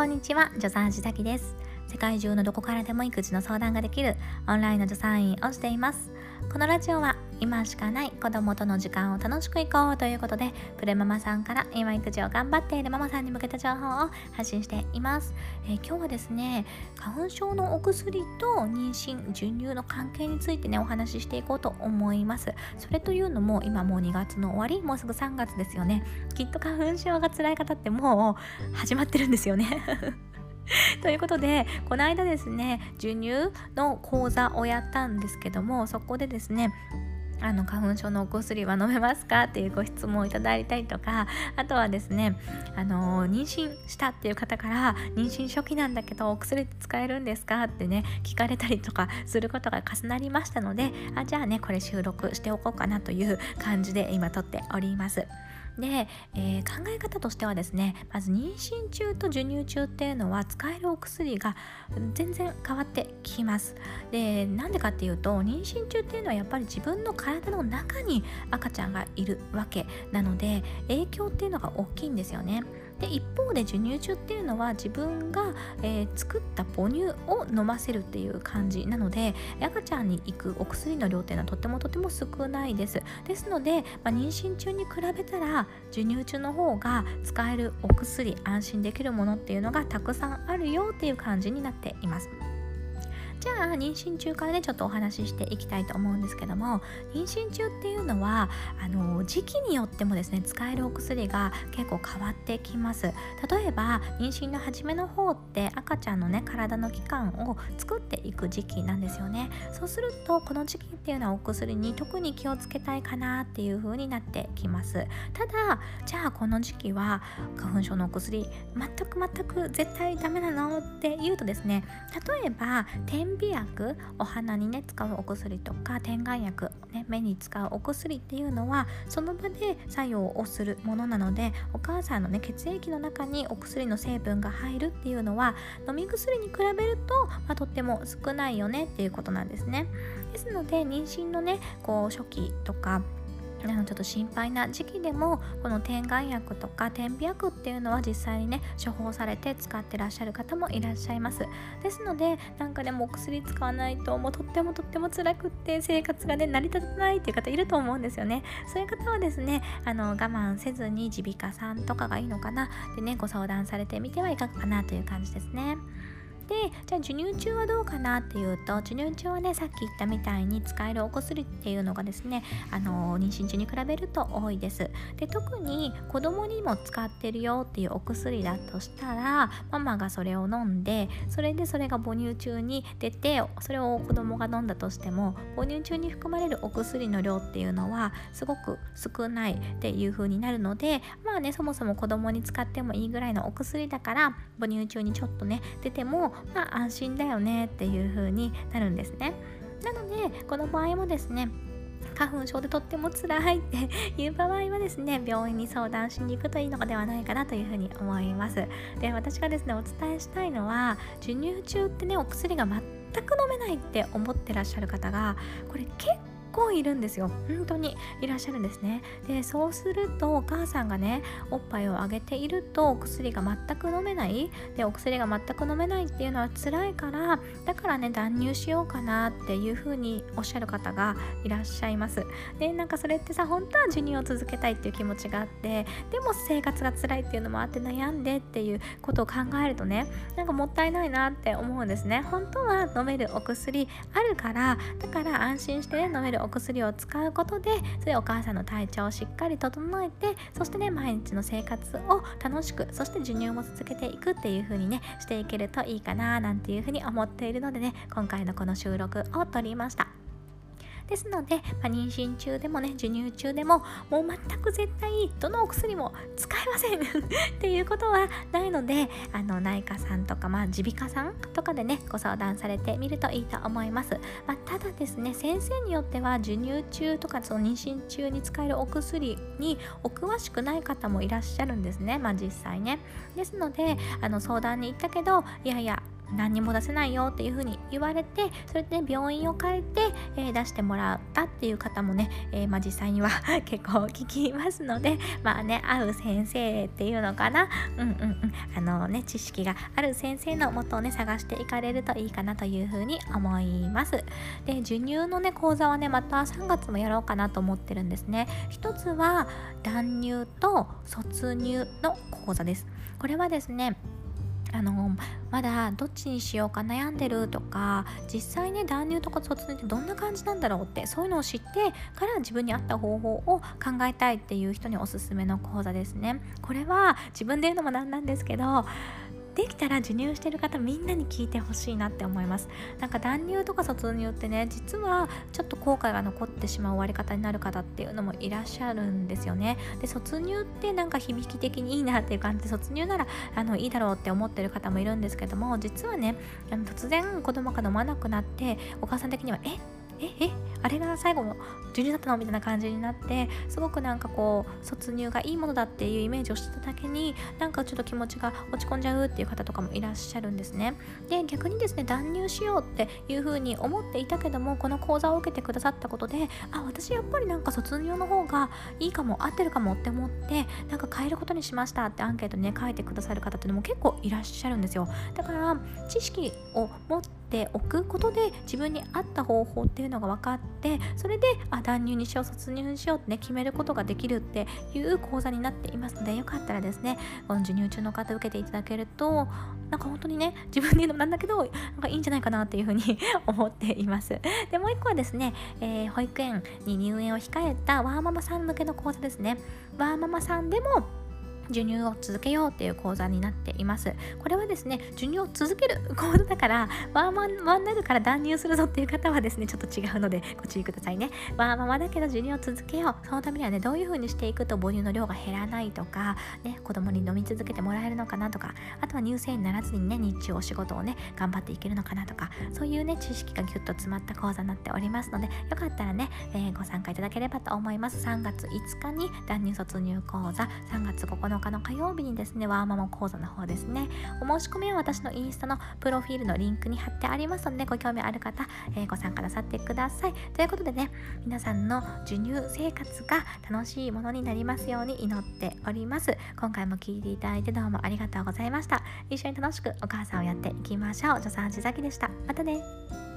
こんにちは、助産師崎です。世界中のどこからでも育児の相談ができるオンラインの助産院をしています。このラジオは今しかない子供との時間を楽しく行こうということでプレママさんから今育児を頑張っているママさんに向けた情報を発信しています、えー、今日はですね花粉症のお薬と妊娠授乳の関係についてねお話ししていこうと思います。それというのも今もう2月の終わりもうすぐ3月ですよね。きっと花粉症が辛い方ってもう始まってるんですよね。ということでこの間ですね授乳の講座をやったんですけどもそこでですねあの花粉症のお薬は飲めますか？っていうご質問をいただいたりとかあとはですねあの妊娠したっていう方から妊娠初期なんだけどお薬って使えるんですか？ってね聞かれたりとかすることが重なりましたのであじゃあねこれ収録しておこうかなという感じで今撮っております。で、えー、考え方としてはですねまず妊娠中と授乳中っていうのは使えるお薬が全然変わってきます。でなんでかっていうと妊娠中っていうのはやっぱり自分の体の中に赤ちゃんがいるわけなので影響っていうのが大きいんですよね。で一方で授乳中っていうのは自分が、えー、作った母乳を飲ませるっていう感じ。なので赤ちゃんに行くお薬の量っていうのはとてもとても少ないです。ですので、まあ、妊娠中に比べたら授乳中の方が使えるお薬安心できるものっていうのがたくさんあるよっていう感じになっています。じゃあ妊娠中からねちょっとお話ししていきたいと思うんですけども妊娠中っていうのはあの時期によってもですね使えるお薬が結構変わってきます。例えば妊娠の初めの方って赤ちゃんのね体の器官を作っていく時期なんですよね。そうするとこの時期っていうのはお薬に特に気をつけたいかなっていう風になってきます。ただじゃあこの時期は花粉症のお薬全く全く絶対ダメなのって言うとですね例えば点鼻薬お花にね使うお薬とか点眼薬、ね、目に使うお薬っていうのはその場で作用をするものなのでお母さんのね血液の中にお薬の成分が入るっていうのは飲み薬に比べると、まあ、とっても少ないよねっていうことなんですね。ですので妊娠のねこう初期とかあのちょっと心配な時期でもこの点眼薬とか点鼻薬っていうのは実際にね処方されて使ってらっしゃる方もいらっしゃいます。ですのでなんかでもお薬使わないともうとってもとっても辛くって生活がね成り立たないっていう方いると思うんですよね。そういう方はですねあの我慢せずに耳鼻科さんとかがいいのかなでねご相談されてみてはいかがかなという感じですね。でじゃあ授乳中はどうかなっていうと授乳中はねさっき言ったみたいに使えるお薬っていうのがですねあの妊娠中に比べると多いです。で特に子供にも使ってるよっていうお薬だとしたらママがそれを飲んでそれでそれが母乳中に出てそれを子供が飲んだとしても母乳中に含まれるお薬の量っていうのはすごく少ないっていう風になるのでまあねそもそも子供に使ってもいいぐらいのお薬だから母乳中にちょっとね出てもまあ安心だよねっていう風になるんですね。なのでこの場合もですね花粉症でとっても辛いっていう場合はですね病院に相談しに行くといいのではないかなというふうに思います。で私がですねお伝えしたいのは授乳中ってねお薬が全く飲めないって思ってらっしゃる方がこれ結構いるんですよ。本当にいらっしゃるんですね。でそうするとお母さんがねおっぱいをあげているとお薬が全く飲めない。でお薬が全く飲めないっていうのは辛いからだからね断乳しようかなっていうふうにおっしゃる方がいらっしゃいます。でなんかそれってさ本当は授乳を続けたいっていう気持ちがあってでも生活が辛いっていうのもあって悩んでっていうことを考えるとねなんかもったいないなって思うんですね。本当は飲めるお薬あるからだから安心して飲めるお薬を使うことでそれお母さんの体調をしっかり整えてそしてね毎日の生活を楽しくそして授乳も続けていくっていう風にねしていけるといいかななんていう風に思っているのでね今回のこの収録を撮りました。ですので、まあ、妊娠中でもね授乳中でももう全く絶対どのお薬も使えません っていうことはないのであの内科さんとか耳鼻科さんとかでねご相談されてみるといいと思います、まあ、ただですね先生によっては授乳中とかその妊娠中に使えるお薬にお詳しくない方もいらっしゃるんですね。まあ実際ね。ですのであの相談に行ったけどいやいや何にも出せないよっていうふうに言われてそれで、病院を変えて、えー、出してもらったっていう方もね、えー、まあ、実際には 結構聞きますのでまあね会う先生っていうのかな？うんうんうん。あのね知識がある先生のもとをね探していかれるといいかなというふうに思います。で授乳のね講座はねまた3月もやろうかなと思ってるんですね。一つは断乳と卒乳の講座です。これはですねあのまだどっちにしようか悩んでるとか実際ね断乳とか卒乳ってどんな感じなんだろうってそういうのを知ってから自分に合った方法を考えたいっていう人におすすめの講座ですね。これは自分で言うのもなんなんですけどできたら授乳してる方みんなに聞いてほしいなって思います。なんか断乳とか卒乳ってね実はちょっと後悔が残ってしまう終わり方になる方っていうのもいらっしゃるんですよね。で卒乳ってなんか響き的にいいなっていう感じで卒乳ならあのいいだろうって思ってる方もいるんですけども実はねあの突然子供が飲まなくなってお母さん的にはえっ？ええあれが最後の授乳だったの？みたいな感じになってすごくなんかこう卒乳がいいものだっていうイメージをしてただけになんかちょっと気持ちが落ち込んじゃうっていう方とかもいらっしゃるんですね。で逆にですね断乳しようっていう風に思っていたけどもこの講座を受けてくださったことであ私やっぱりなんか卒乳の方がいいかも合ってるかもって思ってなんか変えることにしましたってアンケートにね書いてくださる方っていうのも結構いらっしゃるんですよ。だから知識を持ってておくことで自分に合った方法っていうのが分かってそれであ断乳にしよう卒乳にしようってね決めることができるっていう講座になっていますのでよかったらですねこの授乳中の方受けていただけるとなんか本当にね自分で言うのもなんだけどなんかいいんじゃないかなっていうふうに 思っています。でもう一個はですね、えー、保育園に入園を控えたワーママさん向けの講座ですね。ワーママさんでも授乳を続けようっていう講座になっています。これはですね授乳を続ける講座だからワーママになるから断乳するぞっていう方はですねちょっと違うのでご注意くださいね。ワーママだけど授乳を続けよう。そのためにはねどういう風にしていくと母乳の量が減らないとかね子供に飲み続けてもらえるのかなとかあとは乳腺にならずにね日中お仕事をね頑張っていけるのかなとかそういうね知識がぎゅっと詰まった講座になっておりますのでよかったらね、えー、ご参加いただければと思います。3月5日に断乳卒乳講座3月9日の火曜日にですね、ワーママ講座の方ですね、お申し込みは私のインスタのプロフィールのリンクに貼ってありますので、ご興味ある方、えー、ご参加なさってください。ということでね、皆さんの授乳生活が楽しいものになりますように祈っております。今回も聴いていただいてどうもありがとうございました。一緒に楽しくお母さんをやっていきましょう。助産師崎でした。またね。